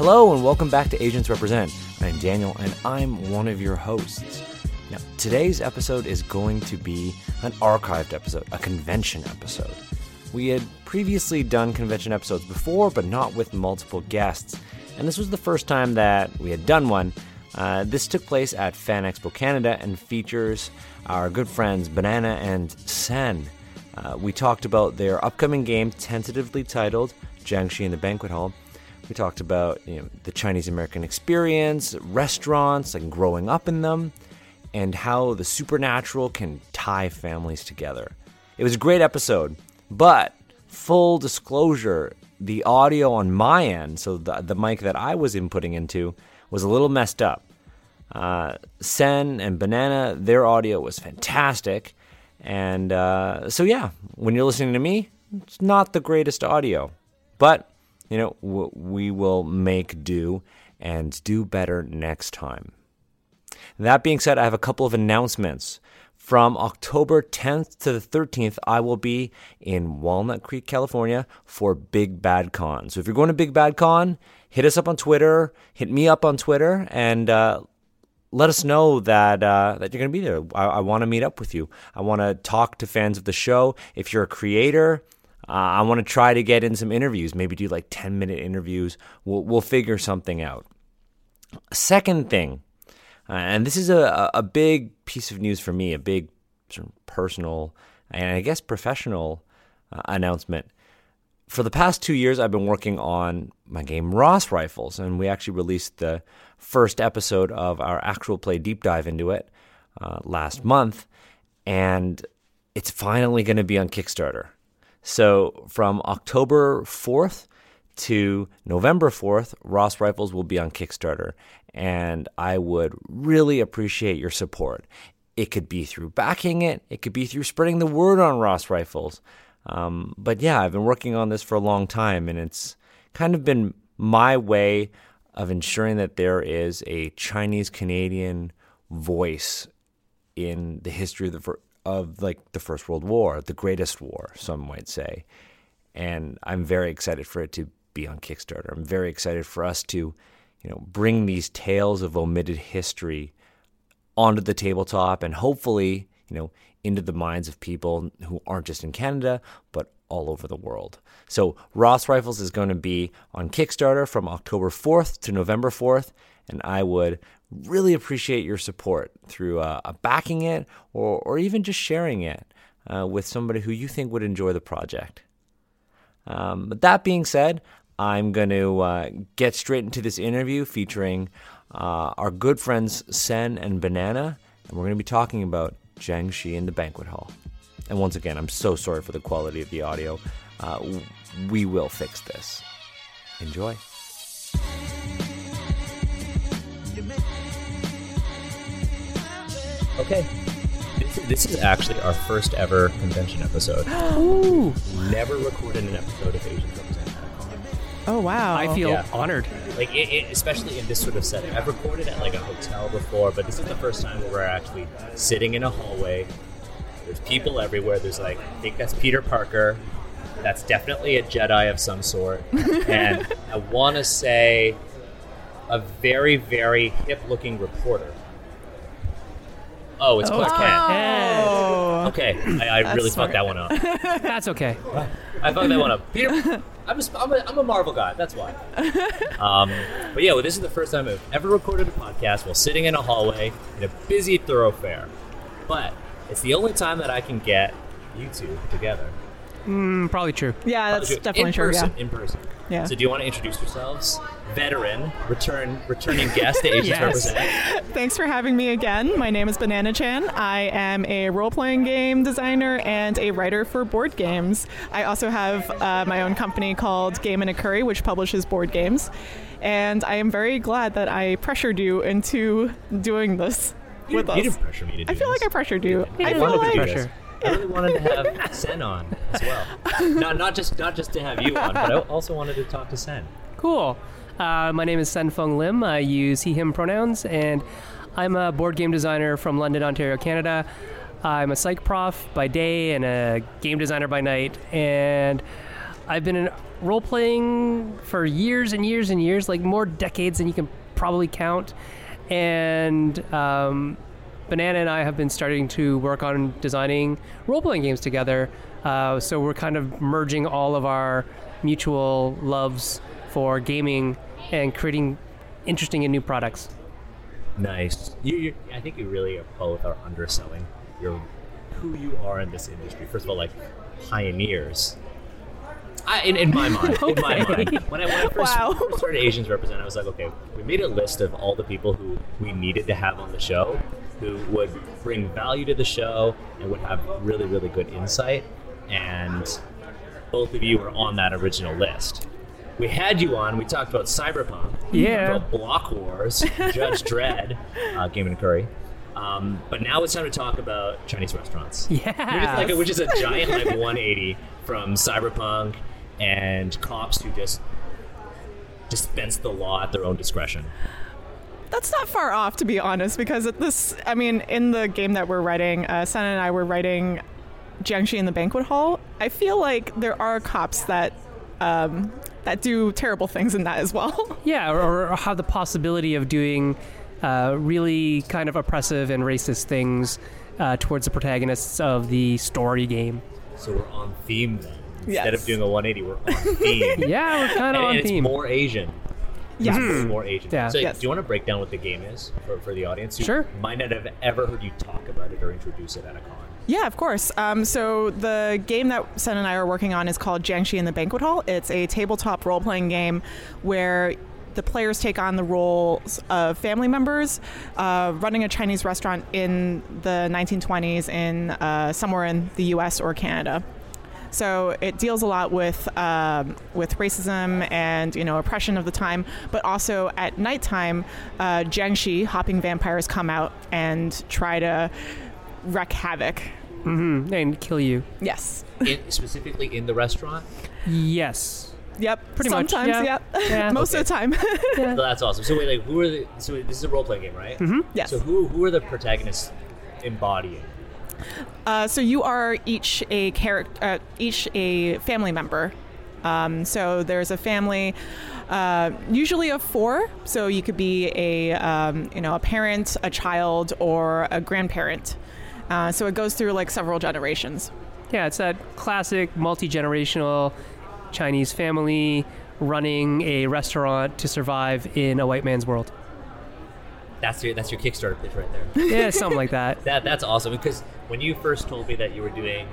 Hello and welcome back to Asians Represent. I'm Daniel and I'm one of your hosts. Now, today's episode is going to be an archived episode, a convention episode. We had previously done convention episodes before, but not with multiple guests, and this was the first time that we had done one. Uh, this took place at Fan Expo Canada and features our good friends Banana and Sen. Uh, we talked about their upcoming game, tentatively titled Jiangshi in the Banquet Hall. We talked about you know, the Chinese American experience, restaurants, and growing up in them, and how the supernatural can tie families together. It was a great episode, but full disclosure, the audio on my end, so the, the mic that I was inputting into, was a little messed up. Uh, Sen and Banana, their audio was fantastic. And uh, so, yeah, when you're listening to me, it's not the greatest audio. But, you know, we will make do and do better next time. That being said, I have a couple of announcements. From October 10th to the 13th, I will be in Walnut Creek, California for Big Bad Con. So if you're going to Big Bad Con, hit us up on Twitter, hit me up on Twitter, and uh, let us know that uh, that you're going to be there. I, I want to meet up with you. I want to talk to fans of the show. If you're a creator, uh, I want to try to get in some interviews. Maybe do like 10 minute interviews. We'll we'll figure something out. Second thing, uh, and this is a a big piece of news for me, a big sort of personal and I guess professional uh, announcement for the past two years, I've been working on my game Ross Rifles, and we actually released the first episode of our actual play deep dive into it uh, last month, and it's finally going to be on Kickstarter. So from October 4th to November 4th, Ross Rifles will be on Kickstarter, and I would really appreciate your support. It could be through backing it, it could be through spreading the word on Ross Rifles. Um, but yeah, I've been working on this for a long time, and it's kind of been my way of ensuring that there is a Chinese Canadian voice in the history of the of like the First World War, the greatest war, some might say. And I'm very excited for it to be on Kickstarter. I'm very excited for us to, you know, bring these tales of omitted history onto the tabletop and hopefully, you know, into the minds of people who aren't just in Canada, but all over the world. So, Ross Rifles is going to be on Kickstarter from October 4th to November 4th, and I would really appreciate your support through uh, backing it or, or even just sharing it uh, with somebody who you think would enjoy the project. Um, but that being said, I'm going to uh, get straight into this interview featuring uh, our good friends Sen and Banana, and we're going to be talking about Jiangshi in the banquet hall. And once again, I'm so sorry for the quality of the audio. Uh, we will fix this. Enjoy. Okay. This, this is actually our first ever convention episode. Ooh. Never recorded an episode of Asian Represent. Oh wow! I feel Yeah. honored. Like, it, it, especially in this sort of setting. I've recorded at like a hotel before, but this is the first time where we're actually sitting in a hallway. There's people everywhere. There's like, I think that's Peter Parker. That's definitely a Jedi of some sort. and I want to say a very, very hip looking reporter. Oh, it's Clark Kent. Oh. Okay, I, I really smart. fucked that one up. That's okay. I fucked that one up. Peter, I'm a, I'm a, I'm a Marvel guy. That's why. Um, but yeah, well, this is the first time I've ever recorded a podcast while sitting in a hallway in a busy thoroughfare. But it's the only time that I can get you two together. Mm, probably true. Yeah, that's in definitely true. person, Yeah. in person. Yeah. So do you want to introduce yourselves? Veteran, return, returning guest to Asians Yes. Represent. Thanks for having me again. My name is Banana Chan. I am a role playing game designer and a writer for board games. I also have uh, my own company called Game and a Curry, which publishes board games. And I am very glad that I pressured you into doing this You, with you us. didn't pressure me to do I feel this. like I pressured you. I I feel like to do this. Pressure. I really wanted to have Sen on as well. not not just not just to have you on, but I also wanted to talk to Sen. Cool. Uh, my name is Sen-Foong Lim. I use he, him pronouns, and I'm a board game designer from London, Ontario, Canada. I'm a psych prof by day and a game designer by night, and I've been an role playing for years and years and years, like more decades than you can probably count. And um, Banana and I have been starting to work on designing role playing games together. Uh, so we're kind of merging all of our mutual loves for gaming and creating interesting and new products. Nice. You, I think you really are both are underselling your who you are in this industry. First of all, like pioneers. I, in, in my mind, in my mind, when I, when I first Wow. started Asians Represent, I was like, okay, we made a list of all the people who we needed to have on the show, who would bring value to the show and would have really, really good insight. And both of you were on that original list. We had you on. We talked about Cyberpunk. Yeah. about Block Wars, Judge Dredd, uh, Game and Curry. Um, but now it's time to talk about Chinese restaurants. Yeah. like which is a giant like 180 from Cyberpunk and cops who just dispense the law at their own discretion. That's not far off, to be honest, because at this, I mean, in the game that we're writing, uh, Sen and I were writing Jiangshi in the banquet hall. I feel like there are cops that um, that do terrible things in that as well. Yeah, or, or have the possibility of doing uh, really kind of oppressive and racist things uh, towards the protagonists of the story game. So we're on theme then. Instead Yes. of doing a 180, we're on theme. Yeah, we're kind of on and it's theme. more Asian. yes. It's more Asian. Yeah. So Yes. do you want to break down what the game is for, for the audience who Sure. might not have ever heard you talk about it or introduce it at a con? Yeah, of course. Um, so the game that Sen and I are working on is called Jiangshi in the Banquet Hall. It's a tabletop role-playing game where the players take on the roles of family members uh, running a Chinese restaurant in the 1920s in uh, somewhere in the U.S. or Canada. So it deals a lot with um, with racism and you know oppression of the time, but also at nighttime, uh, Jiangshi hopping vampires come out and try to wreak havoc. hmm and kill you. Yes. In, specifically in the restaurant? Yes. Yep. Pretty much, Sometimes, yeah. yep. Yeah. Most of the time. So that's awesome. So wait, like who are the? So this is a role playing game, right? Mm-hmm. Yes. So who who are the protagonists embodying? Uh, so you are each a character, uh, each a family member. Um, so there's a family, uh, usually of four. So you could be a um, you know a parent, a child, or a grandparent. Uh, so it goes through like several generations. Yeah, it's that classic multi generational Chinese family running a restaurant to survive in a white man's world. That's your that's your Kickstarter pitch right there. Yeah, something like that. That that's awesome because when you first told me that you were doing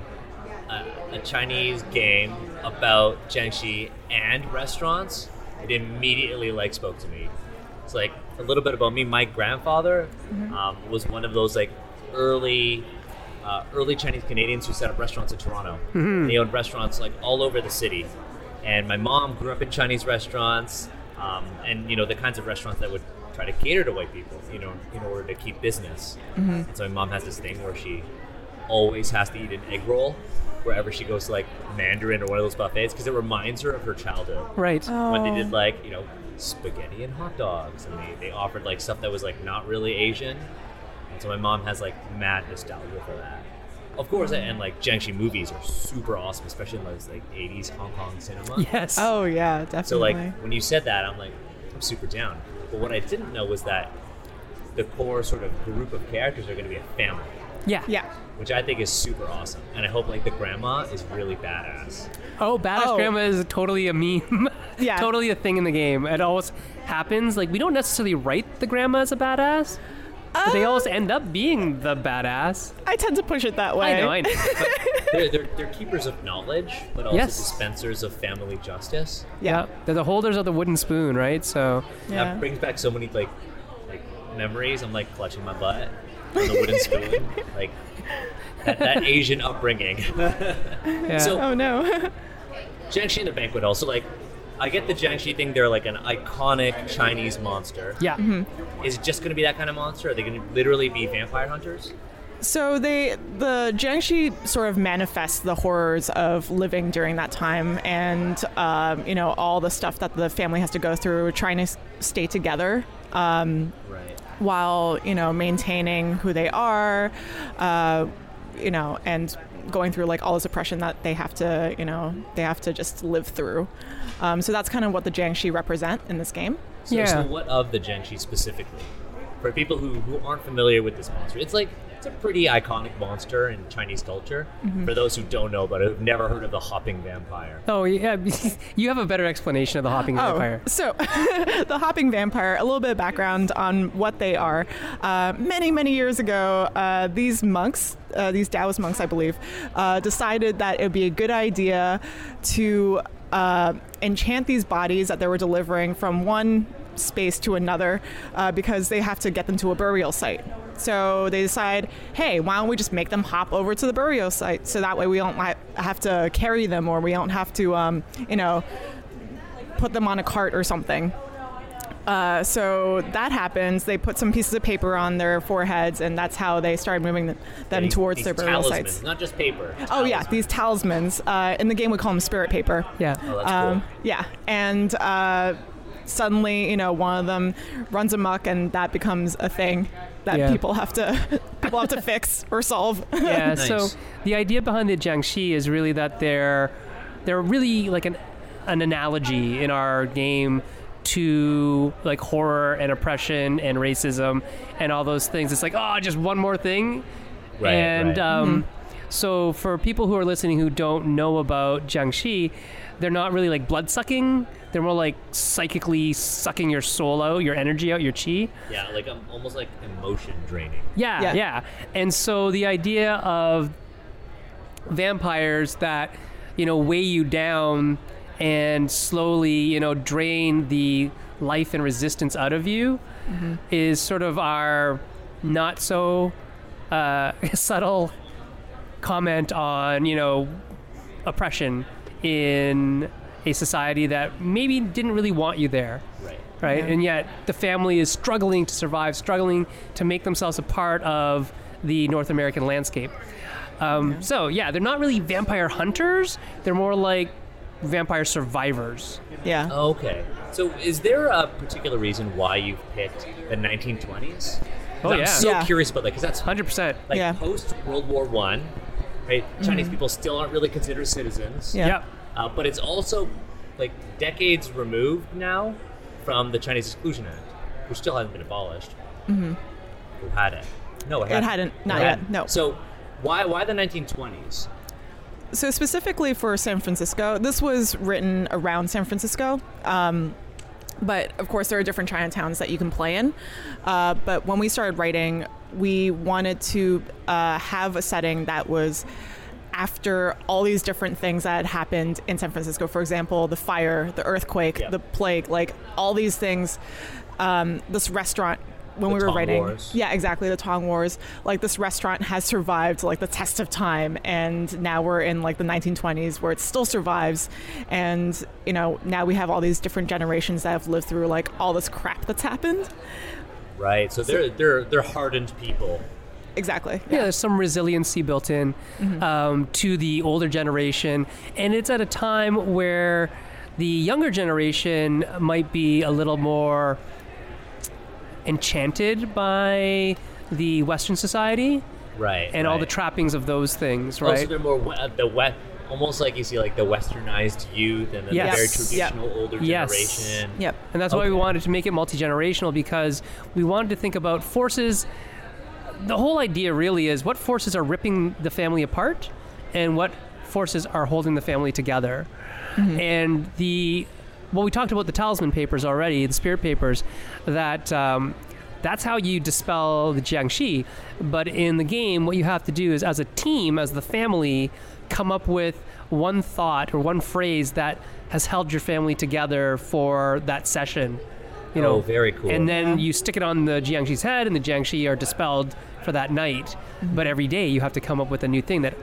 a, a Chinese game about Jiangshi and restaurants, it immediately like spoke to me. It's like a little bit about me. My grandfather um, was one of those like early. Uh, early Chinese Canadians who set up restaurants in Toronto. They owned restaurants like all over the city, and my mom grew up in Chinese restaurants, um, and you know the kinds of restaurants that would try to cater to white people, you know, in order to keep business. And so my mom has this thing where she always has to eat an egg roll wherever she goes to like Mandarin or one of those buffets because it reminds her of her childhood Right. when they Oh. did like you know spaghetti and hot dogs and they, they offered like stuff that was like not really Asian. And so my mom has like mad nostalgia for that. Of course, and like Jiangshi movies are super awesome, especially in those like 80s Hong Kong cinema. Yes. Oh yeah, definitely. So like when you said that, I'm like, I'm super down. But what I didn't know was that the core sort of group of characters are going to be a family, Yeah. yeah. which I think is super awesome. And I hope like the grandma is really badass. Oh, badass Oh. grandma is totally a meme. Yeah. totally a thing in the game. It always happens. Like we don't necessarily write the grandma as a badass. But they always um, end up being the badass. I tend to push it that way. I know, I know. But They're, they're, they're keepers of knowledge, but also Yes. dispensers of family justice. yeah. they're the holders of the wooden spoon, right? So Yeah. That brings back so many like like memories. I'm like clutching my butt on the wooden spoon, like that, that Asian upbringing. yeah. So Oh no. Jiangshi in the banquet hall. So like, I get the Jiangshi thing. They're like an iconic Chinese monster. yeah. Is it just going to be that kind of monster? Are they going to literally be vampire hunters? So they the Jiangshi sort of manifests the horrors of living during that time, and um, you know all the stuff that the family has to go through trying to stay together um, Right. while you know maintaining who they are, uh, you know, and going through like all this oppression that they have to, you know, they have to just live through. Um, so that's kind of what the Jiangshi represent in this game. So, Yeah. so what of the Jiangshi specifically? For people who, who aren't familiar with this monster, it's like it's a pretty iconic monster in Chinese culture. Mm-hmm. For those who don't know about it, who've never heard of the hopping vampire. Oh yeah, you have a better explanation of the hopping vampire. Oh, so the hopping vampire, a little bit of background on what they are. Uh, many, many years ago, uh, these monks, uh, these Taoist monks, I believe, uh, decided that it would be a good idea to uh, enchant these bodies that they were delivering from one space to another uh, because they have to get them to a burial site. So they decide, hey, why don't we just make them hop over to the burial site so that way we don't have to carry them or we don't have to, um, you know, put them on a cart or something. Uh, so that happens. They put some pieces of paper on their foreheads, and that's how they started moving them, them These- towards these their burial talismans, sites. Not just paper. Oh yeah, these talismans. Uh, in the game, we call them spirit paper. Yeah. Oh, that's Um, cool. yeah, and uh, suddenly, you know, one of them runs amok, and that becomes a thing that Yeah. people have to people have to fix or solve. Yeah. Nice. So the idea behind the Jiangshi is really that they're they're really like an an analogy in our game to like horror and oppression and racism and all those things. It's like oh, just one more thing. Right, and right. um, so for people who are listening who don't know about Jiangshi, they're not really like blood sucking. They're more like psychically sucking your soul out, your energy out, your chi. Yeah, like um, almost like emotion draining. Yeah, Yeah. yeah, And so the idea of vampires that, you know, weigh you down and slowly, you know, drain the life and resistance out of you is sort of our not so uh, subtle comment on, you know, oppression in a society that maybe didn't really want you there Right. right? Yeah. And yet the family is struggling to survive, struggling to make themselves a part of the North American landscape. Um, So yeah, they're not really vampire hunters. They're more like vampire survivors. yeah. Okay. So, is there a particular reason why you've picked the 1920s? Oh, yeah. I'm so Yeah. curious about that because that's Hundred percent. like Yeah. post World War One, right? Chinese people still aren't really considered citizens. Yeah. Yep. Uh, but it's also like decades removed now from the Chinese Exclusion Act, which still hasn't been abolished. Mm-hmm. Who had it? No, it, It hadn't. Not It yet. hadn't. No. So, why why the 1920s? So specifically for San Francisco, this was written around San Francisco. Um, but of course, there are different Chinatowns that you can play in. Uh, but when we started writing, we wanted to uh, have a setting that was after all these different things that had happened in San Francisco. For example, the fire, the earthquake, Yeah. the plague, like all these things. Um, this restaurant. When The we were Tong writing, Wars. yeah, exactly. The Tong Wars. Like this restaurant has survived like the test of time, and now we're in like the 1920s where it still survives, and you know now we have all these different generations that have lived through like all this crap that's happened. Right. So they're they're they're hardened people. Exactly. Yeah, there's some resiliency built in um, to the older generation, and it's at a time where the younger generation might be a little more enchanted by the Western society Right. and all the trappings of those things, right? Also, right? they're more we- the wet, almost like you see like the westernized youth and then Yes. the very Yes. Yep. traditional older Yes. generation. Yep. And that's why we wanted to make it multi generational because we wanted to think about forces. The whole idea really is what forces are ripping the family apart and what forces are holding the family together. And the, well, we talked about the talisman papers already, the spirit papers, that. Um, that's how you dispel the Jiangshi. But in the game, what you have to do is, as a team, as the family, come up with one thought or one phrase that has held your family together for that session. You know, Oh, very cool. And then you stick it on the Jiangshi's head, and the Jiangshi are dispelled for that night. Mm-hmm. But every day, you have to come up with a new thing that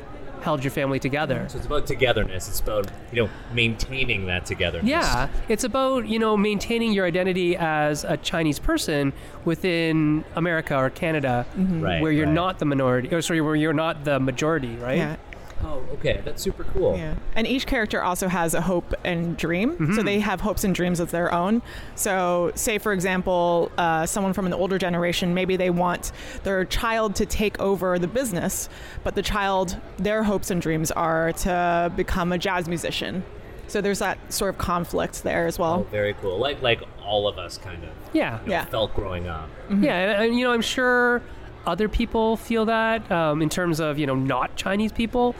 held your family together. So it's about togetherness. It's about you know maintaining that togetherness. Yeah, it's about you know maintaining your identity as a Chinese person within America or Canada, mm-hmm. Right, where you're right. not the minority, or sorry, where you're not the majority, right? Yeah. Oh, okay, that's super cool. Yeah. And each character also has a hope and dream. So they have hopes and dreams of their own. So, say, for example, uh, someone from an older generation, maybe they want their child to take over the business, but the child, their hopes and dreams are to become a jazz musician. So there's that sort of conflict there as Oh, well. very cool. Like like all of us kind of Yeah. you know, Yeah. felt growing up. Yeah, and, and, you know, I'm sure other people feel that um, in terms of you know not Chinese people,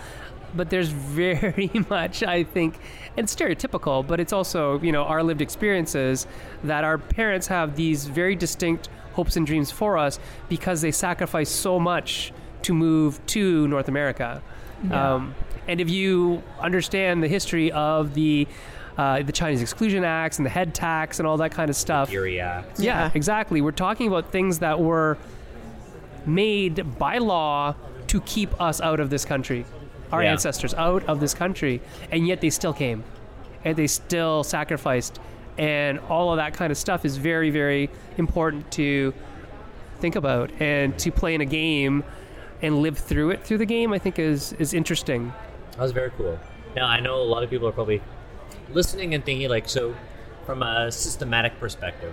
but there's very much I think, and stereotypical, but it's also you know our lived experiences that our parents have these very distinct hopes and dreams for us because they sacrifice so much to move to North America. Um, and if you understand the history of the uh, the Chinese Exclusion Acts and the head tax and all that kind of stuff, Erie Act. yeah, Yeah. exactly. We're talking about things that were made by law to keep us out of this country, our Yeah. ancestors out of this country, and yet they still came, and they still sacrificed, and all of that kind of stuff is very, very important to think about and to play in a game and live through it through the game. I think is is interesting. That was very cool. Now I know a lot of people are probably listening and thinking like, so from a systematic perspective,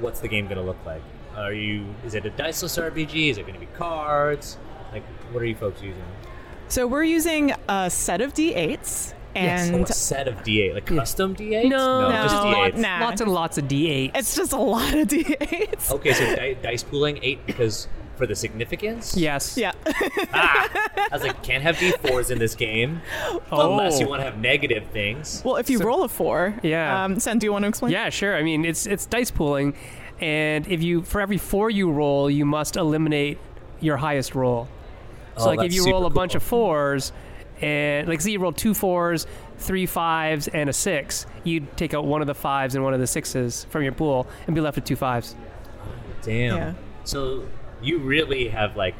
what's the game going to look like? Are you? Is it a diceless RPG? Is it going to be cards? Like, what are you folks using? So we're using a set of D8s. Yes. And Oh, a set of D8, like custom D8s? No, just No, D8s. nah. Lots and lots of D8s. it's just a lot of D8s. Okay, so di- dice pooling eight because for the significance. yes. Yeah. Ah, I was like, can't have D4s in this game unless you Oh. want to have negative things. Well, if you roll a four, Yeah. Um, Sen, do you want to explain? Yeah, sure. I mean, it's it's dice pooling, and if you for every four you roll, you must eliminate your highest roll. So, Oh, like, if you roll super a bunch of fours, and like, say you roll two fours, three fives, and a six, you'd take out one of the fives and one of the sixes from your pool, and be left with two fives. Damn. Yeah. So you really have like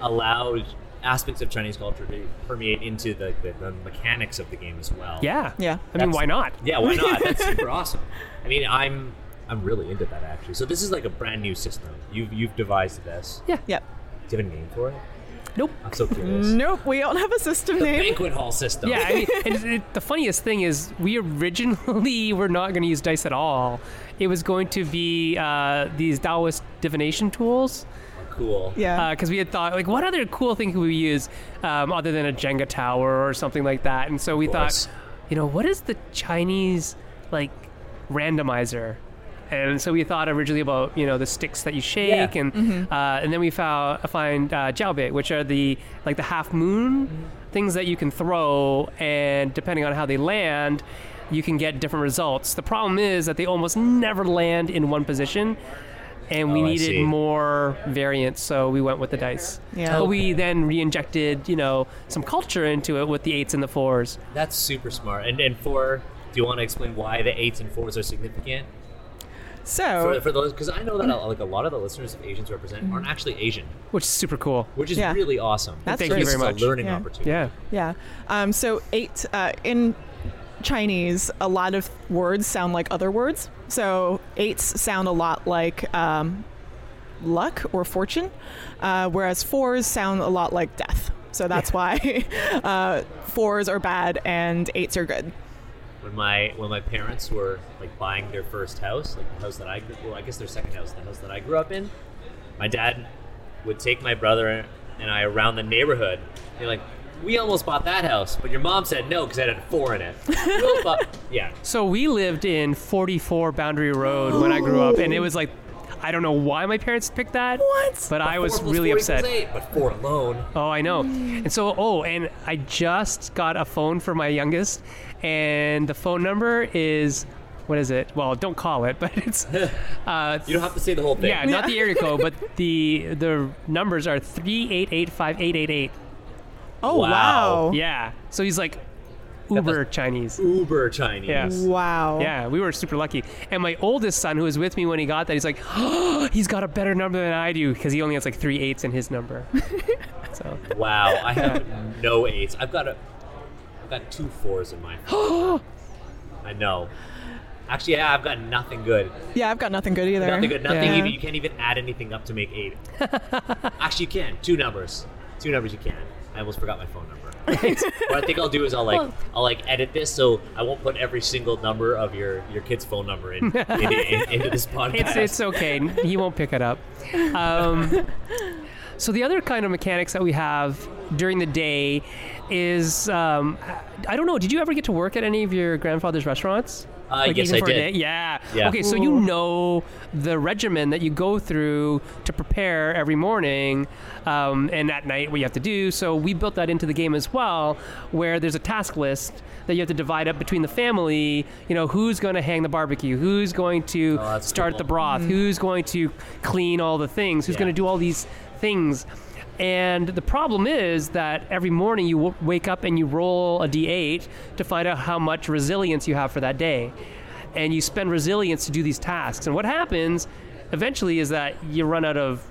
allowed aspects of Chinese culture to permeate into the, the, the mechanics of the game as well. Yeah. Yeah. I mean, That's- why not? Yeah, why not? That's super awesome. I mean, I'm I'm really into that actually. So this is like a brand new system. You've you've devised this. Yeah. Yep. Do you have a name for it? Nope. I'm so curious. Nope, we don't have a system The name. banquet hall system. Yeah, I mean, and it, the funniest thing is we originally were not going to use dice at all. It was going to be uh, these Taoist divination tools. cool. Yeah. because we had thought like what other cool thing could we use um, other than a Jenga tower or something like that, and so we thought, you know, what is the Chinese like randomizer? And so we thought originally about you know the sticks that you shake, Yeah. and uh, and then we found find uh, jiaobei, which are the like the half moon things that you can throw, and depending on how they land, you can get different results. The problem is that they almost never land in one position, and we Oh, I needed see. more variants, so we went with the dice. Yeah. But we then re-injected, you know, some culture into it with the eights and the fours. That's super smart. And and for do you want to explain why the eights and fours are significant so, for, for those? Because I know that like a lot of the listeners of Asians represent aren't actually Asian, which is super cool. which is Yeah. really awesome. That's Thank you This very is much. a learning Yeah. opportunity. Yeah. yeah. Um, so, eight, uh, in Chinese, a lot of words sound like other words. So, eights sound a lot like um, luck or fortune, uh, whereas fours sound a lot like death. So, that's why uh, fours are bad and eights are good. When my when my parents were like buying their first house, like the house that I grew, well, I guess their second house, the house that I grew up in, my dad would take my brother and I around the neighborhood. They're like, "We almost bought that house, but your mom said no because it had a four in it." We almost bought- yeah, So we lived in 44 Boundary Road when I grew up, and it was like, I don't know why my parents picked that. What? But I was really upset. Eight, but four alone. Oh, I know. And so, oh, and I just got a phone for my youngest, and the phone number is, what is it? Well, don't call it, but it's, uh, You don't have to say the whole thing. yeah, not the area code, but the the numbers are three eight eight five eight eight eight. Oh, Wow. wow. Yeah. So he's like uber Chinese. Uber Chinese. Yeah. Wow. Yeah, we were super lucky. And my oldest son, who was with me when he got that, he's like, oh, he's got a better number than I do because he only has like three eights in his number. so Wow, I have no eights. I've got a, I've got two fours in my. I know. Actually, yeah, I've got nothing good. Yeah, I've got nothing good either. Nothing good. Nothing Yeah. even. You can't even add anything up to make eight. Actually, you can. Two numbers. Two numbers you can. I almost forgot my phone number. What I think I'll do is I'll like I'll like edit this so I won't put every single number of your your kid's phone number in, into, in, into this podcast. It's it's okay. He won't pick it up. Um, so the other kind of mechanics that we have during the day is um, I don't know. Did you ever get to work at any of your grandfather's restaurants? Uh, yes, even I for a did. day? Yeah. Yeah. Okay, so you know the regimen that you go through to prepare every morning um, and at night what you have to do. So we built that into the game as well, where there's a task list that you have to divide up between the family. You know, who's going to hang the barbecue? Who's going to Oh, start cool. the broth? Who's going to clean all the things? Who's Yeah. going to do all these things? And the problem is that every morning you w- wake up and you roll a d8 to find out how much resilience you have for that day. And you spend resilience to do these tasks. And what happens eventually is that you run out of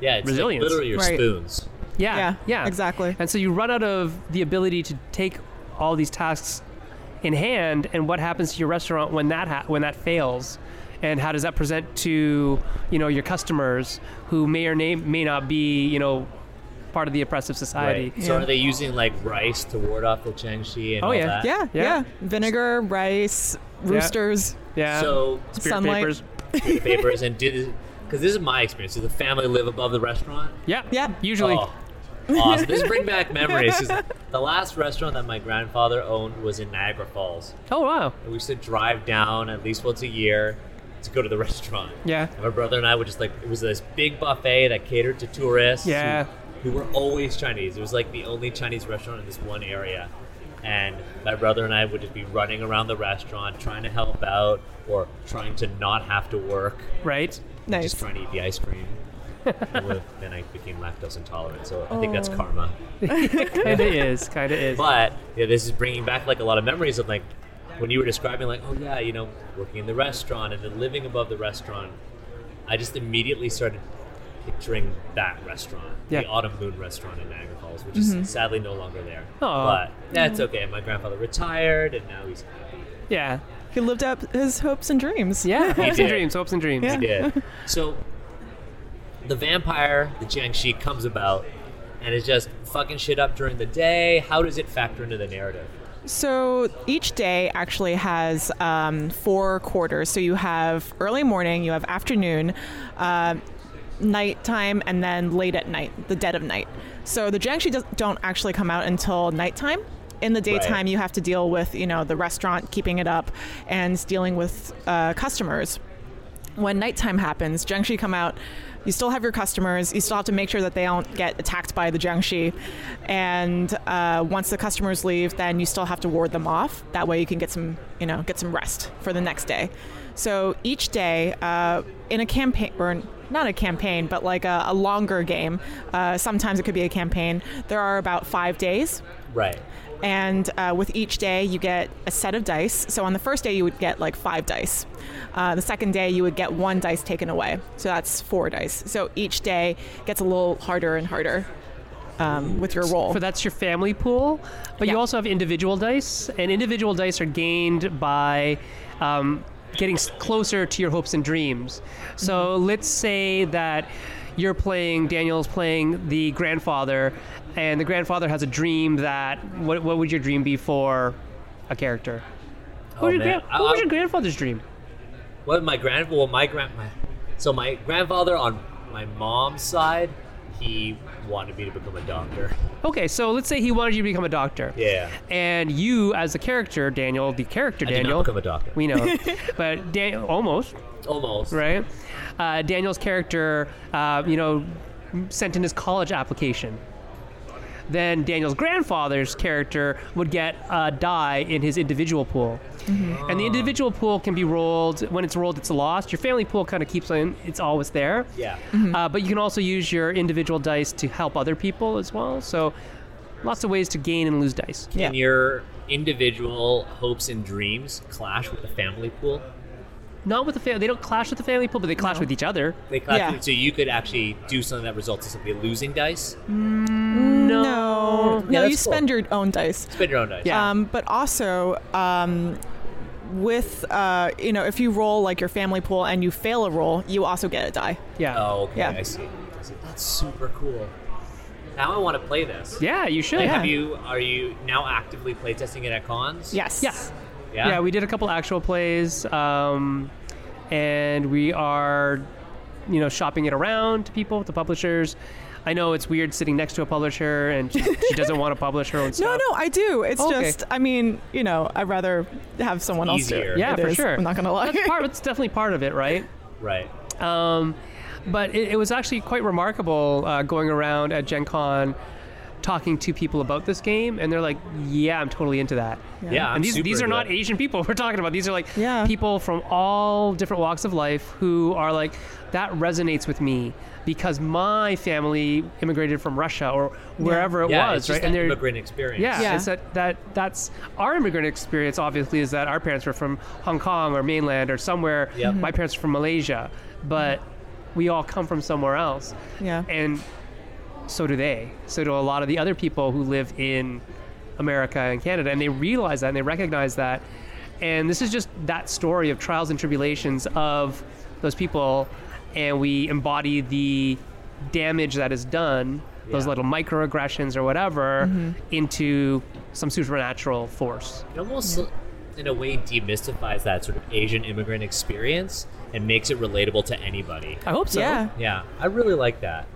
yeah, it's like resilience. literally your Right. spoons. yeah, Yeah, yeah, exactly. And so you run out of the ability to take all these tasks in hand. And what happens to your restaurant when that ha- when that fails? And how does that present to you know your customers who may or may, may not be you know part of the oppressive society? Right. So are they using like rice to ward off the Jiangshi and Oh, all yeah. that? Yeah, Yeah. yeah, Vinegar, rice, roosters. Yeah. So Spirit sunlight. papers. the papers and did because this is my experience. Did the family live above the restaurant? Yeah. Yeah. Usually. Oh, awesome. This bring back memories. The last restaurant that my grandfather owned was in Niagara Falls. Oh wow. And we used to drive down at least once a year to go to the restaurant. Yeah. And my brother and I would just like it was this big buffet that catered to tourists. Yeah. Who, were always Chinese. It was like the only Chinese restaurant in this one area. And my brother and I would just be running around the restaurant trying to help out or trying to not have to work. Right. Nice. Just trying to eat the ice cream. And then I became lactose intolerant, so I think that's Oh. karma. Kinda is. Kinda is. But yeah, this is bringing back like a lot of memories of like when you were describing like, oh yeah, you know, working in the restaurant and then living above the restaurant. I just immediately started picturing that restaurant, Yeah. the Autumn Moon restaurant in Niagara Falls, which is sadly no longer there. Aw. But that's okay. My grandfather retired, and now he's yeah. He lived up his hopes and dreams. Yeah. Hopes and dreams. Hopes and dreams. Yeah. he did. So the vampire, the Jiangshi, comes about and is just fucking shit up during the day. How does it factor into the narrative? So each day actually has um, four quarters. So you have early morning, you have afternoon, uh, nighttime, and then late at night, the dead of night. So the Jiangshi does, don't actually come out until nighttime. In the daytime, Right. you have to deal with you know the restaurant keeping it up and dealing with uh, customers. When nighttime happens, Jiangshi come out. You still have your customers. You still have to make sure that they don't get attacked by the Jiangshi. And uh, once the customers leave, then you still have to ward them off. That way, you can get some, you know, get some rest for the next day. So each day, uh, in a campaign, or not a campaign, but like a, a longer game. Uh, sometimes it could be a campaign. There are about five days. Right. and uh, with each day you get a set of dice. So on the first day you would get like five dice. Uh, the second day you would get one dice taken away. So that's four dice. So each day gets a little harder and harder um, with your roll. So that's your family pool, but you also have individual dice, and individual dice are gained by um, getting closer to your hopes and dreams. So Mm-hmm. let's say that you're playing, Daniel's playing the grandfather, and the grandfather has a dream that what, what would your dream be for a character? What, Oh, was your, what was your grandfather's dream? Well, my grand, well, my grand, my, so my grandfather on my mom's side, he wanted me to become a doctor. Okay, so let's say he wanted you to become a doctor. Yeah. And you, as the character, Daniel, the character I Daniel, become a doctor. we know, but Daniel almost, Almost. right? Uh, Daniel's character, uh, you know, sent in his college application. Then Daniel's grandfather's character would get uh, a die in his individual pool. Mm-hmm. And the individual pool can be rolled. When it's rolled, it's lost. Your family pool kind of keeps in, it's always there. Yeah. Mm-hmm. Uh, but you can also use your individual dice to help other people as well. So lots of ways to gain and lose dice. Yeah. Can your individual hopes and dreams clash with the family pool? Not with the family. They don't clash with the family pool, but they clash No. with each other. They clash Yeah. with, so you could actually do something that results in somebody losing dice. Mm, no no Yeah, you cool. spend your own dice Spend your own dice. Yeah. um, but also um, with uh, you know if you roll like your family pool and you fail a roll you also get a die Yeah. Oh, okay. Yeah. I see. I see. That's super cool. Now I want to play this. Yeah, you should. Like, Yeah. Have you? Are you now actively playtesting it at cons? Yes. Yeah. Yeah. Yeah, we did a couple actual plays, um, and we are, you know, shopping it around to people, to publishers. I know it's weird sitting next to a publisher and she, she doesn't want to publish her own stuff. no, no, I do. It's Okay. just, I mean, you know, I'd rather have someone else do easier. it. Yeah, It for is. sure. I'm not gonna lie. That's part. It's definitely part of it, right? Right. Um, but it, it was actually quite remarkable uh, going around at Gen Con talking to people about this game, and they're like, "Yeah, I'm totally into that." Yeah. I'm and these these are not it. Asian people we're talking about. These are like Yeah. people from all different walks of life who are like, "That resonates with me." Because my family immigrated from Russia or wherever it Yeah, was, it's just right? that And they're immigrant experience. yeah, Yeah. it's that, that that's our immigrant experience. Obviously, is that our parents were from Hong Kong or mainland or somewhere. Yep. Mm-hmm. My parents are from Malaysia, but we all come from somewhere else, Yeah. and so do they. So do a lot of the other people who live in America and Canada, and they realize that and they recognize that. And this is just that story of trials and tribulations of those people, and we embody the damage that is done, those Yeah. little microaggressions or whatever, Mm-hmm. into some supernatural force. It almost, in a way, demystifies that sort of Asian immigrant experience and makes it relatable to anybody. I hope so. Yeah. Yeah, I really like that.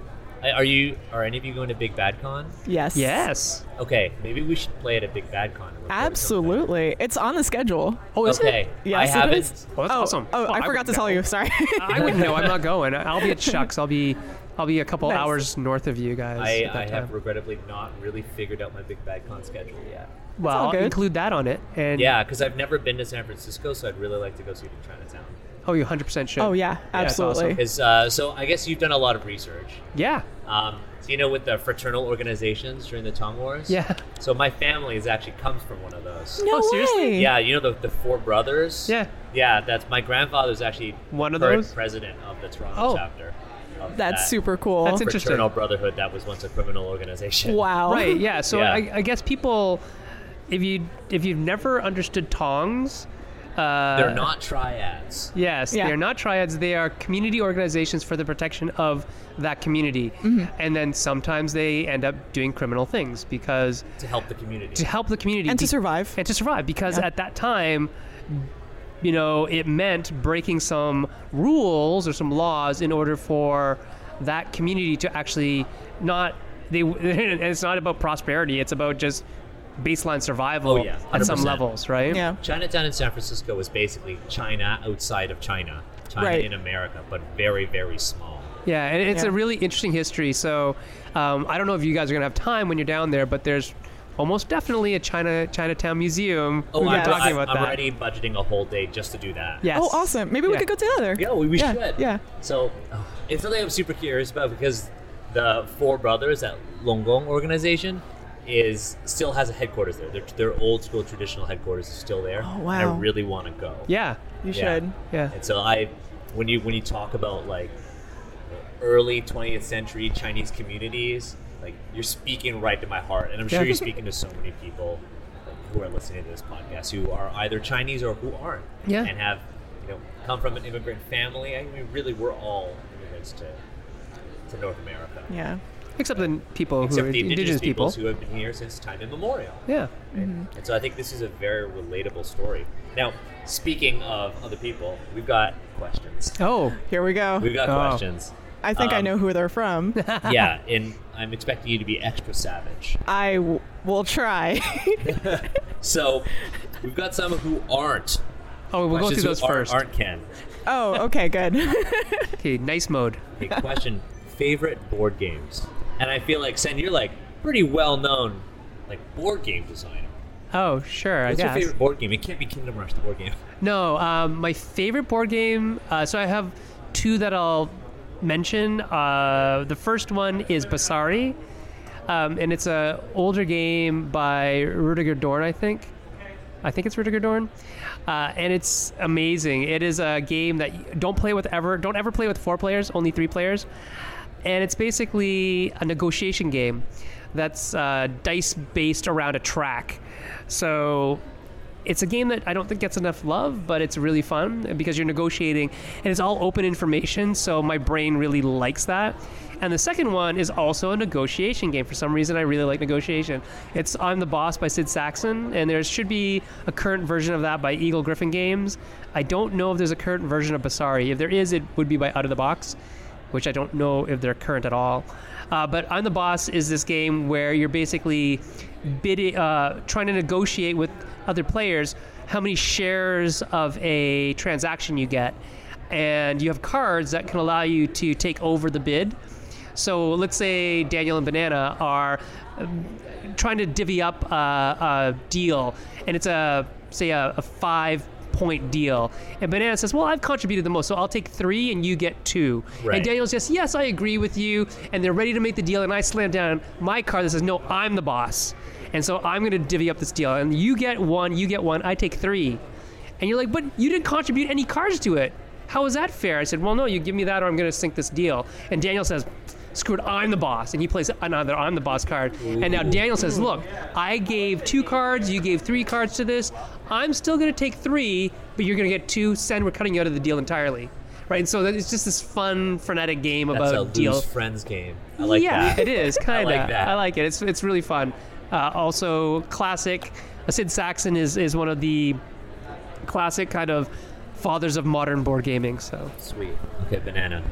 I- Are you? Are any of you going to Big Bad Con? Yes. Yes. Okay, maybe we should play at a Big Bad Con. and record something. Absolutely. It's on the schedule. Oh, is Okay, it? Yes, I it haven't. is. Oh, that's oh, awesome. Oh, Well, I I forgot wouldn't to tell you. Sorry. I wouldn't know. I'm not going. I'll be at Chuck's. I'll be, I'll be a couple Nice. hours north of you guys. I, at that I have time. regrettably not really figured out my Big Bad Con schedule yet. Well, I'll include that on it. And Yeah, because I've never been to San Francisco, so I'd really like to go see the Chinatown. Oh, you 100% should. oh yeah, it's absolutely. awesome. Is uh, so I guess you've done a lot of research. Yeah. Um, so you know, with the fraternal organizations during the Tong Wars. Yeah. So my family is actually comes from one of those. no Oh, seriously? way. Yeah, you know the, the four brothers. Yeah. Yeah, that's my grandfather's actually One of current those? president of the Toronto Oh. chapter. Of That's that super cool. That's interesting. Fraternal brotherhood that was once a criminal organization. wow. Right. Yeah. So Yeah. I, I guess people, if you if you've never understood tongs, uh, They're not triads. Yes, Yeah. they are not triads. They are community organizations for the protection of that community. Mm-hmm. And then sometimes they end up doing criminal things because to help the community. to help the community And to survive. and to survive because Yeah. at that time you know it meant breaking some rules or some laws in order for that community to actually not they and it's not about prosperity it's about just baseline survival Oh, yeah, at some levels right Yeah. Chinatown in San Francisco was basically China outside of China. China Right. in America, but very, very small. Yeah, and it's Yeah. a really interesting history. So um, I don't know if you guys are gonna have time when you're down there, but there's almost definitely a China Chinatown museum. Oh, We've I'm, talking about I'm that. already budgeting a whole day just to do that. Yes. Oh, awesome. Maybe we Yeah. could go together. Yeah, we, we Yeah, should. yeah. So oh, it's something I'm super curious about because the four brothers, that Lung Kong organization, is still has a headquarters there. Their, their old school traditional headquarters is still there. Oh, And wow. I really want to go. Yeah. You Yeah. should. Yeah. And so I, when you when you talk about like early 20th century Chinese communities, like you're speaking right to my heart, and I'm sure you're speaking to so many people like, who are listening to this podcast who are either Chinese or who aren't, Yeah. and have you know come from an immigrant family. I mean, really, we're all immigrants to to North America, Yeah. Except the people who except are the indigenous, people. who have been here since time immemorial. Yeah. And so I think this is a very relatable story. Now, speaking of other people, we've got questions. Oh. Here we go. We've got Oh. questions. I think I um, know who they're from. yeah, and I'm expecting you to be extra savage. I w- will try. So, we've got some who aren't. Oh, we'll go through those who aren't, first. Aren't Ken. oh, okay, good. Okay, nice mode. Okay, question: favorite board games? And I feel like Sen, you're like pretty well known, like board game designer. Oh, sure. What's I your favorite board game? It can't be Kingdom Rush, the board game. No, um, my favorite board game. Uh, so I have two that I'll mention. Uh, the first one is Basari, um, and it's a older game by Rudiger Dorn, I think. I think it's Rudiger Dorn, uh, and it's amazing. It is a game that you don't play with ever. Don't ever play with four players. Only three players, and it's basically a negotiation game that's uh, dice based around a track. So it's a game that I don't think gets enough love, but it's really fun because you're negotiating and it's all open information. So my brain really likes that. And the second one is also a negotiation game. For some reason, I really like negotiation. It's I'm the Boss by Sid Sackson, and there should be a current version of that by Eagle-Gryphon Games. I don't know if there's a current version of Basari. If there is, it would be by Out of the Box, which I don't know if they're current at all. Uh, but I'm the Boss is this game where you're basically bidding, uh, trying to negotiate with other players how many shares of a transaction you get. And you have cards that can allow you to take over the bid. So let's say Daniel and Banana are um, trying to divvy up a, a deal, and it's a say a, a five point deal. And Banana says, "Well, I've contributed the most, so I'll take three, and you get two. Right. And Daniel says, "Yes, I agree with you." And they're ready to make the deal, and I slam down my card that says, "No, I'm the boss." And so I'm going to divvy up this deal, and you get one, you get one, I take three. And you're like, "But you didn't contribute any cards to it. How is that fair?" I said, "Well, no, you give me that, or I'm going to sink this deal." And Daniel says. Screw it, I'm the boss. And he plays another I'm the boss card. And now Daniel says, Look, I gave two cards, you gave three cards to this. I'm still going to take three, but you're going to get two. Send, we're cutting you out of the deal entirely. Right? And so that- it's just this fun, frenetic game That's about a deal. lose friends game. I like yeah, that. it is kind of. I like that. I like it. It's it's really fun. Uh, also, classic. uh, Sid Sackson is is one of the classic kind of fathers of modern board gaming. So Sweet. Okay, banana.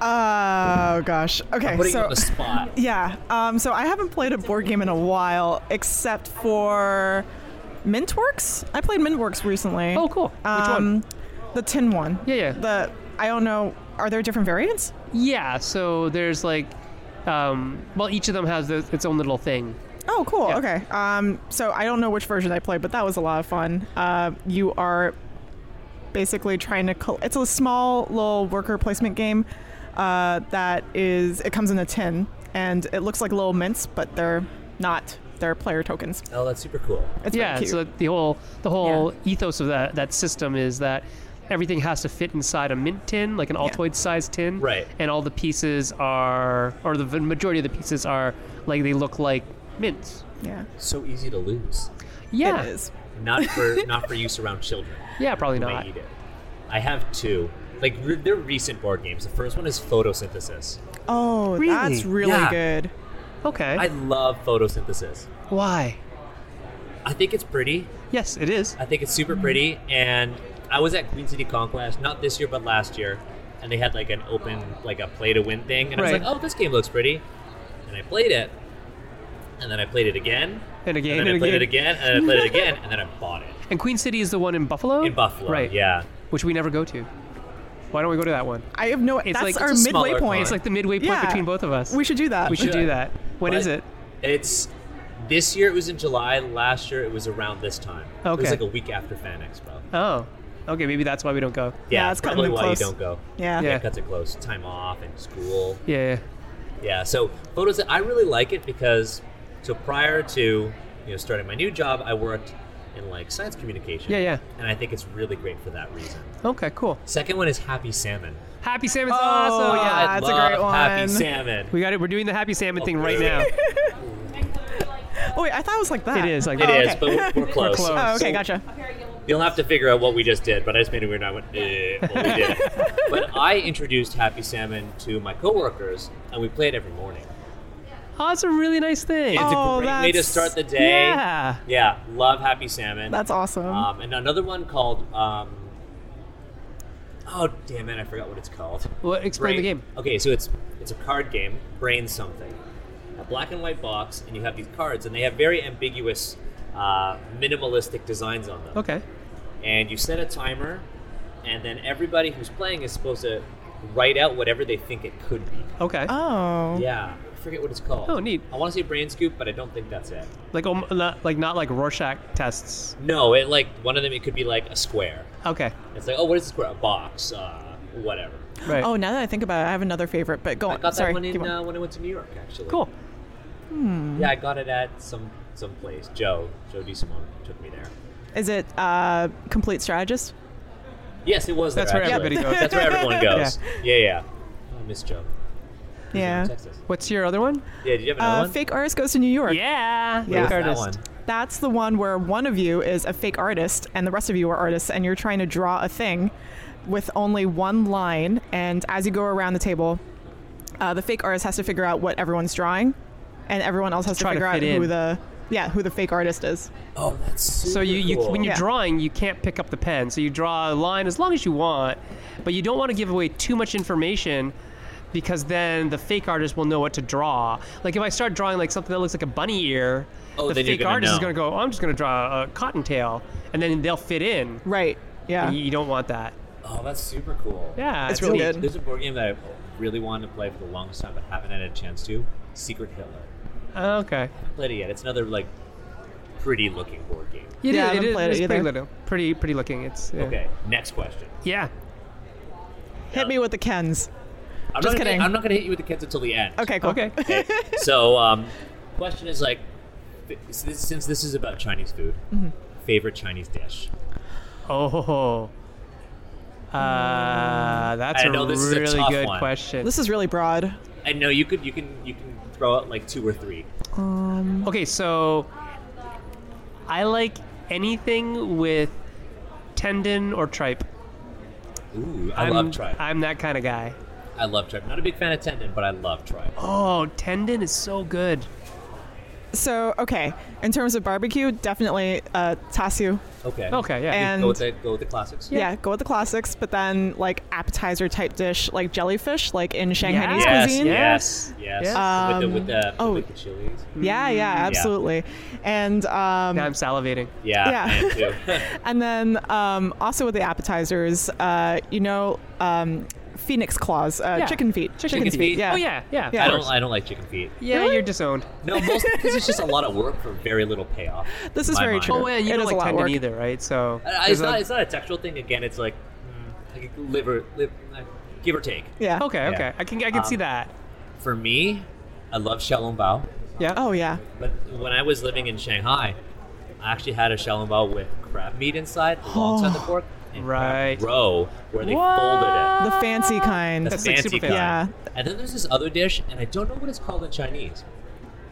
Oh gosh. Okay, I'm putting you so on the spot. yeah. Um, so I haven't played a board game in a while, except for Mintworks. I played Mintworks recently. oh, cool. Which um, one? The tin one. Yeah, yeah. The I don't know. Are there different variants? Yeah. So there's like, um, well, each of them has its own little thing. Oh, cool. Yeah. Okay. Um, so I don't know which version I played, but that was a lot of fun. Uh, you are basically trying to. Col- it's a small little worker placement game uh, that is. It comes in a tin, and it looks like little mints, but they're not. They're player tokens. Oh, that's super cool. It's yeah. So the whole the whole ethos of that that system is that everything has to fit inside a mint tin, like an Yeah. Altoid sized tin. Right. And all the pieces are, or the majority of the pieces are like they look like mints. yeah. So easy to lose. Yeah. It is. Not for not for use around children. Yeah, probably not. eat it. I have two. Like re- they're recent board games. The first one is photosynthesis. Oh, Really? that's really Yeah. good. Okay. I love photosynthesis. Why? I think it's pretty. Yes, it is. I think it's super pretty. And I was at Queen City Conquest, not this year, but last year, and they had like an open, like a play to win thing. And I was like, oh, this game looks pretty. And I played it. And then I played it again. And again, And then and I played again. it again. And then I played it again. And then I bought it. And Queen City is the one in Buffalo. In Buffalo. right? Yeah. Which we never go to. Why don't we go to that one? I have no. It's that's like- our it's a midway smaller point. con. It's like the midway point Yeah. between both of us. we should do that. We should do that. When is But it? It's this year. It was in July. Last year it was around this time. It was like a week after Fan Expo. Oh, okay. Maybe that's why we don't go. Yeah, Yeah, it's that's cutting probably it why close. you don't go. Yeah. Yeah. It cuts it close. Time off and school. Yeah. Yeah. So photos. I really like it because so prior to you know starting my new job, I worked in like science communication. Yeah, yeah. And I think it's really great for that reason. Okay. Cool. Second one is Happy Salmon. Happy Salmon's Oh, awesome. yeah. Yeah. I that's a great one. Happy. Salmon. We got it. We're doing the Happy Salmon thing right now. Oh wait, I thought it was like that. It is like It that. is, okay. but we're, we're close. close. Oh, okay, So gotcha. You'll have to figure out what we just did, but I just made a weird. I went, eh, well, we did. but I introduced Happy Salmon to my coworkers, and we play it every morning. Oh, it's a really nice thing. It's Oh, a great way to start the day. Yeah. Yeah, love Happy Salmon. That's awesome. Um, and another one called. Um, oh damn it! I forgot what it's called. Well, explain the game. Okay, so it's it's a card game. Brain something. A black and white box, and you have these cards, and they have very ambiguous, uh, minimalistic designs on them. Okay. And you set a timer, and then everybody who's playing is supposed to write out whatever they think it could be. Okay. oh. Yeah, I forget what it's called. Oh, neat. I want to say brain scoop, but I don't think that's it. Like um, not like not like Rorschach tests. No, it like one of them. It could be like a square. Okay. It's like, oh, what is a square? A box, uh, whatever. Right. Oh, now that I think about it, I have another favorite. But go I on. I got Sorry. that one in on. uh, when I went to New York, actually. Cool. Yeah, I got it at some some place. Joe, Joe DeSimone took me there. Is it uh, Compleat Strategist? Yes, it was. That's there, where actually. everybody goes. That's where everyone goes. yeah, yeah. Oh, I miss Joe. He's Yeah. Texas. What's your other one? Yeah, did you have another Uh, one? fake artist goes to New York. Yeah. Yeah. Fake What's that one? That's the one where one of you is a fake artist and the rest of you are artists, and you're trying to draw a thing with only one line. And as you go around the table, uh, the fake artist has to figure out what everyone's drawing, and everyone else has to Try to figure out fit who the yeah who the fake artist is. Oh, that's super So you, you cool. when you're Yeah. drawing, you can't pick up the pen. So you draw a line as long as you want, but you don't want to give away too much information because then the fake artist will know what to draw. Like if I start drawing like something that looks like a bunny ear, Oh, the fake gonna artist is going to go, oh, I'm just going to draw a cottontail, and then they'll fit in. Right. Yeah. You, you don't want that. Oh, that's super cool. Yeah, It's really neat. good. There's a board game that I really wanted to play for the longest time, but haven't had a chance to. Secret Hitler. Oh, okay. haven't played it yet. It's another like pretty looking board game. It Yeah, I is- haven't it is- played it it's pretty little, pretty pretty looking. It's yeah. Okay, next question. Yeah. Hit me with the Kens. I'm Just not gonna, kidding. I'm not going to hit you with the kids until the end. Okay. Cool. Okay. Okay. so, um, question is like, since since this is about Chinese food, Mm-hmm. favorite Chinese dish? Oh. Uh, that's I a know this is a really tough good one. question. This is really broad. I know you could you can you can throw out like two or three. Okay, so I like anything with tendon or tripe. Ooh, I am love tripe. I'm that kind of guy. I love tripe. Not a big fan of tendon, but I love tripe. Oh, tendon is so good. So okay, in terms of barbecue, definitely uh, tasu. Okay. Okay, yeah. And- Go with the go with the classics. Yeah. yeah go with the classics. But then like appetizer type dish, like jellyfish, like in Shanghainese Yes, cuisine. Yes. Yes. Yes. with the with the oh. with the chilies. Yeah, yeah, absolutely. And um, now I'm salivating. Yeah. Yeah. I am too. and then um, also with the appetizers, uh, you know, um, phoenix claws, uh, Yeah. chicken feet, Chicken chicken's feet. Yeah. Oh yeah, yeah. Yeah. I don't. I don't like chicken feet. Yeah, Really? you're disowned. No, most because it's just a lot of work for very little payoff. This in is my very mind. true. Oh, and you It don't is a like lot of tendon either, right? So Uh, there's it's a- not it's not a textual thing. Again, it's like mm, like liver, live, uh, give or take. Yeah. Okay, Yeah. okay. I can I can see Um, that. For me, I love xiaolong bao. Yeah. Oh yeah. But when I was living in Shanghai, I actually had a xiaolong bao with crab meat inside alongside the pork. And Right. Crab roe, where they folded it. The fancy kind. it. The That's like fancy super kind. fancy. And then there's this other dish, and I don't know what it's called in Chinese,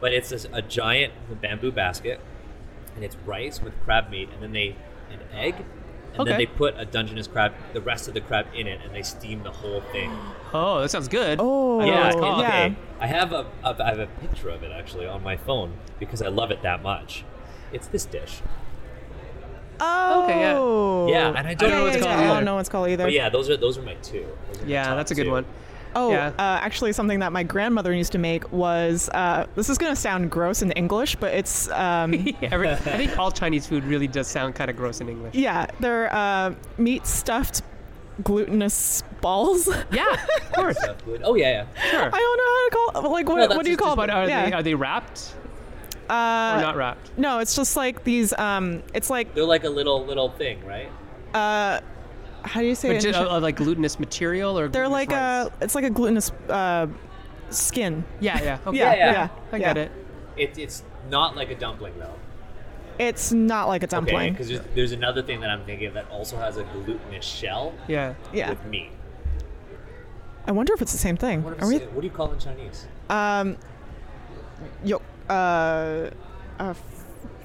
but it's this, a giant bamboo basket, and it's rice with crab meat, and then they an egg, and Okay. then they put a Dungeness crab, the rest of the crab in it, and they steam the whole thing. Oh, that sounds good. Oh, I yeah, it's called. yeah. okay. I have a, a I have a picture of it actually on my phone because I love it that much. It's this dish. Oh. Okay, yeah. Yeah, and I don't yeah, know what yeah, it's yeah. called I don't know what it's called either. But yeah, those are those are my two. Are Yeah, top that's a good two. one. Oh, Yeah. uh, actually, something that my grandmother used to make was uh, this is going to sound gross in English, but it's um, Every- I think all Chinese food really does sound kind of gross in English. yeah, they're uh, meat stuffed glutinous balls. Yeah, of course. Oh yeah, yeah. Sure. I don't know how to call. Like, what, No, what do you call But them? are yeah. they are they wrapped or uh, not wrapped? no, it's just like these. Um, it's like They're like a little little thing, right? uh, how do you say But it? just, in- uh, like glutinous material or they're like rice? a. It's like a glutinous uh, skin. yeah yeah okay. Yeah, yeah. yeah, I yeah. get it. It, it's not like a dumpling though. It's not like a dumpling. because there's, there's another thing that I'm thinking of that also has a glutinous shell Yeah. Yeah. with meat. I wonder if it's the same thing. What, Are we? is what do you call it in Chinese? Um, yo, uh, uh,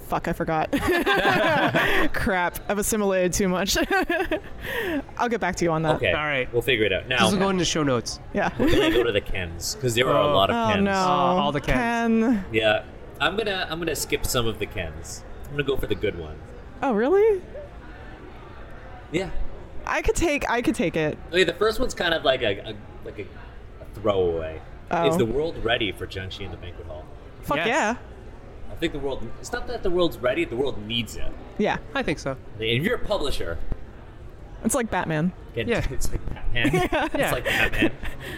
fuck, I forgot. Crap, I've assimilated too much. I'll get back to you on that. Okay, all right. we'll figure it out. Now This will go into show notes. Yeah. we're gonna go to the Kens because there are a Oh. lot of Oh Kens. no. all the Kens. Ken. Yeah, I'm gonna I'm gonna skip some of the Kens. I'm gonna go for the good one. Oh really? Yeah. I could take. I could take it. Okay, the first one's kind of like a, a like a, a throwaway. Oh. Is the world ready for Jiangshi in the banquet hall? Fuck Yes. yeah. I think the world. It's not that the world's ready. The world needs it. Yeah. I think so. And if you're a publisher, It's like Batman. again, Yeah. it's like Batman. Yeah. It's like Batman.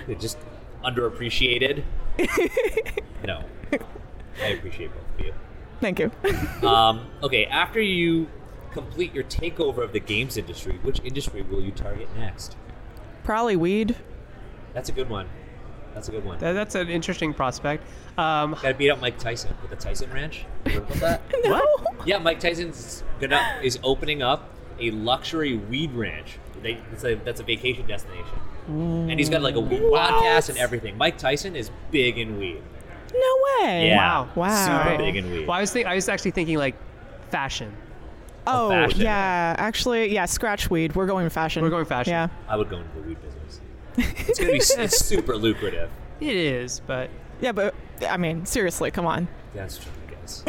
They're just underappreciated. no, I appreciate both of you. Thank you. Um, okay, after you complete your takeover of the games industry, which industry will you target next? Probably weed. That's a good one. That's a good one. That, that's an interesting prospect. Um, Gotta beat up Mike Tyson with the Tyson Ranch. You heard about that? what? yeah, Mike Tyson's gonna is opening up a luxury weed ranch. They, it's a, that's a vacation destination, and he's got like a weed podcast and everything. Mike Tyson is big in weed. No way. Yeah. Wow. Wow. super Alright. big in weed. Well, I was think I was actually thinking like fashion. Oh fashion. yeah. Actually, yeah. Scratch weed. We're going fashion. We're going fashion. Yeah. I would go into the weed business. It's gonna be it's super lucrative. It is, but Yeah, but I mean, seriously, come on. That's true, I guess.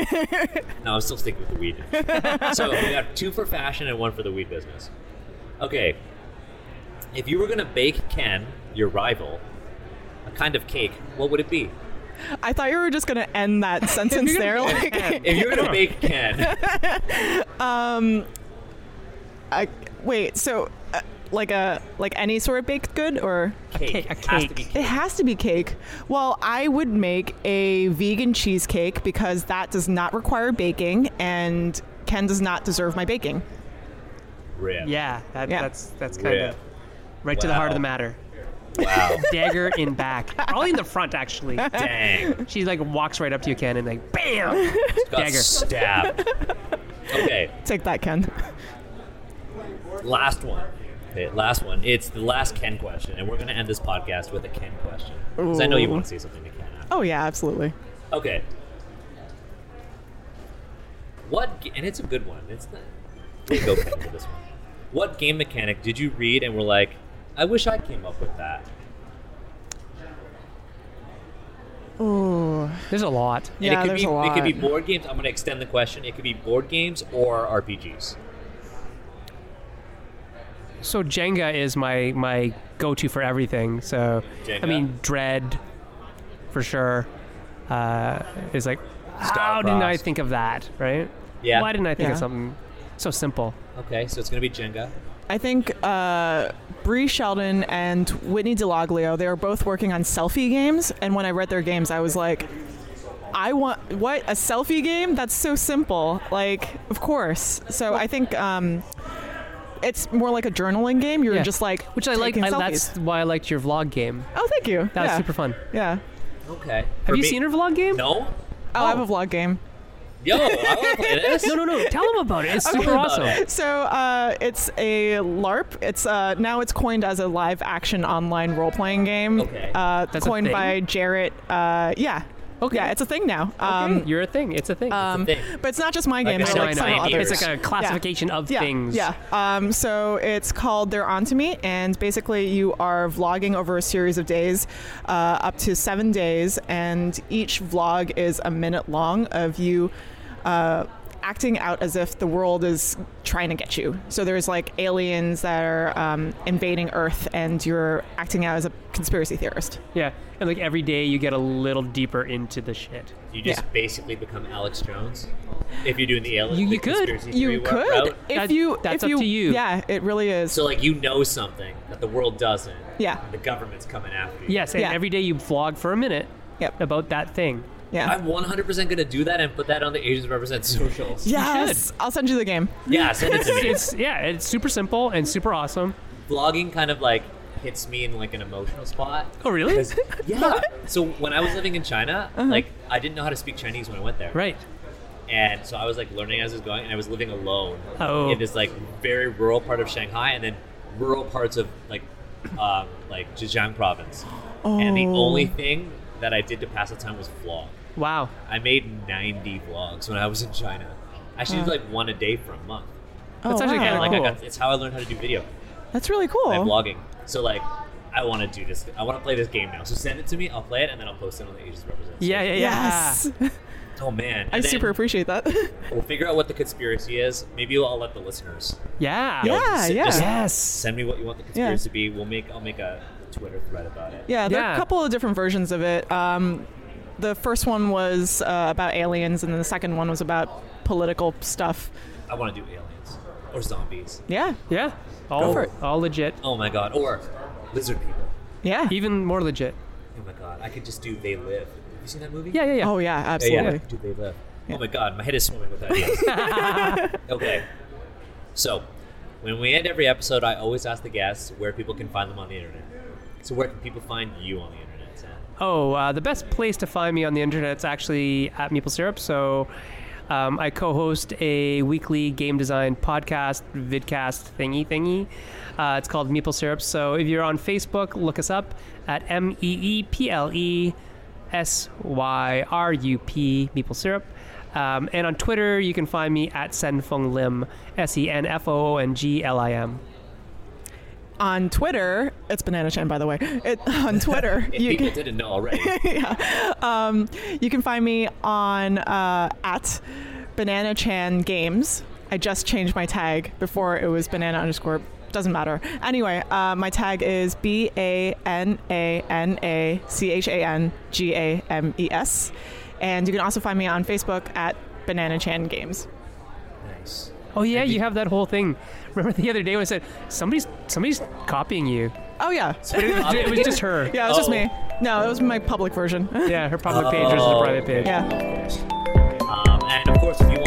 no, I'm still sticking with the weed. so we got two for fashion and one for the weed business. Okay. If you were gonna bake Ken, your rival, a kind of cake, what would it be? I thought you were just gonna end that sentence there. Like, If you were gonna bake Ken, um, I wait. So, like a like any sort of baked good, or cake, cake- a It has to cake. it has to be cake. Well, I would make a vegan cheesecake because that does not require baking, and Ken does not deserve my baking. Rip. yeah, that, Yeah. that's that's kind Rip. of right to the heart of the matter. Wow. Dagger in back, probably in the front actually. Dang. She like walks right up to you, Ken, and like bam. Got Dagger. stab. Okay, Take that, Ken. last one. Okay, last one. It's the last Ken question, and we're gonna end this podcast with a Ken question because I know you want to say something to Ken. After. Oh yeah, absolutely. Okay. What? ga- And it's a good one. It's not. We'll go Ken for this one. What game mechanic did you read and were like, I wish I came up with that? Ooh. There's a lot. And Yeah, it could there's be a it could be board games. I'm gonna extend the question. It could be board games or RPGs. So Jenga is my my go-to for everything. So I mean, Dread, for sure, uh, is like, how didn't I think of that? Right? Yeah. Why didn't I think Yeah. of something so simple? Okay, so it's gonna be Jenga. I think uh, Bree Sheldon and Whitney Delagio, they were both working on selfie games. And when I read their games, I was like, I want, what? A selfie game? That's so simple. Like, of course. So I think um, it's more like a journaling game. You're Yeah. just like, Which I like. taking I, selfies. that's why I liked your vlog game. Oh, thank you. That was yeah. super fun. Yeah. Okay. Have you seen her vlog game? No. Oh, I have a vlog game. Yo, I want to play this. No, no, no. Tell them about it. It's super About awesome. So uh, it's a LARP. It's uh, now it's coined as a live action online role playing game. Okay. Uh, That's a coined thing? by Jarrett. Uh, yeah. Okay. Yeah, it's a thing now. Um, You're a thing. It's a thing. um, thing. but it's not just my Like game. I There's know, like I know. several others. It's like a classification of yeah, things. Yeah. Um, so it's called They're Onto Me, and basically you are vlogging over a series of days, uh, up to seven days, and each vlog is a minute long of you. Uh, acting out as if the world is trying to get you. So there's like aliens that are um, invading Earth, and you're acting out as a conspiracy theorist. Yeah. And like every day you get a little deeper into the shit. You just Yeah. basically become Alex Jones if you're doing the alien. You- the you could. conspiracy You could, route. if That- you. that's if up to you. Yeah, it really is. So like you know something that the world doesn't. Yeah. and The government's coming after you. Yes. And Yeah. every day you vlog for a minute Yep. about that thing. Yeah. I'm 100% gonna do that and put that on the Asians Represent socials. yes, I'll send you the game. Yeah, send it to me. It's yeah. It's super simple and super awesome. Vlogging kind of like hits me in like an emotional spot. Oh really? 'Cause- yeah. So when I was living in China, like I didn't know how to speak Chinese when I went there. Right. And so I was like learning as I was going, and I was living alone Oh. in this like very rural part of Shanghai, and then rural parts of like um, like Zhejiang province. And the Oh. only thing that I did to pass the time was vlog. Wow. I made 90 vlogs when I was in China. I actually did like one a day for a month. That's oh, actually wow. kinda like cool. I got, it's how I learned how to do video That's really cool. by vlogging. So like, I want to do this. I want to play this game now. So send it to me. I'll play it, and then I'll post it on the Asians Represent. Yeah, yeah, yeah. Yes, Oh man. I And then super appreciate that. We'll figure out what the conspiracy is. Maybe I'll let the listeners. Yeah. you know, Yeah, just- yeah. just Yes. Send me what you want the conspiracy to be. We'll make. I'll make a Twitter thread about it. yeah, there are a couple of different versions of it. Um, the first one was uh, about aliens, and then the second one was about political stuff. I want to do aliens or zombies. Yeah, Yeah. All, for it. all legit. Oh my god. Or lizard people. yeah. Even more legit. Oh my god. I could just do They Live. Have you seen that movie? Yeah, yeah, yeah. Oh yeah, Yeah, absolutely. yeah. Do They Live. Yeah. Oh my god. My head is swimming with ideas. okay. So, when we end every episode, I always ask the guests where people can find them on the internet. So where can people find you on the internet, Sam? Oh, uh, the best place to find me on the internet is actually at Meeple Syrup. So um, I co-host a weekly game design podcast, vidcast thingy thingy. Uh, it's called Meeple Syrup. So if you're on Facebook, look us up at M E E P L E S Y R U P Meeple Syrup. Um, and on Twitter, you can find me at Sen-Foong Lim, S E N F O N G L I M. On Twitter, it's Banana Chan, by the way. It, on Twitter, If you people can, didn't know already. yeah. Um, you can find me on uh, at Banana Chan Games. I just changed my tag. Before it was banana underscore. Doesn't matter. Anyway, uh, my tag is B A N A N A C H A N G A M E S. And you can also find me on Facebook at Banana Chan Games. nice. Oh yeah, you you- have that whole thing. Remember the other day when I said somebody's somebody's copying you? Oh, yeah. But it, it was just her. Yeah, it was just Oh. me. No, it was my public version. Yeah, her public page versus the Oh. private page. yeah. Of course. Um, and of course, if you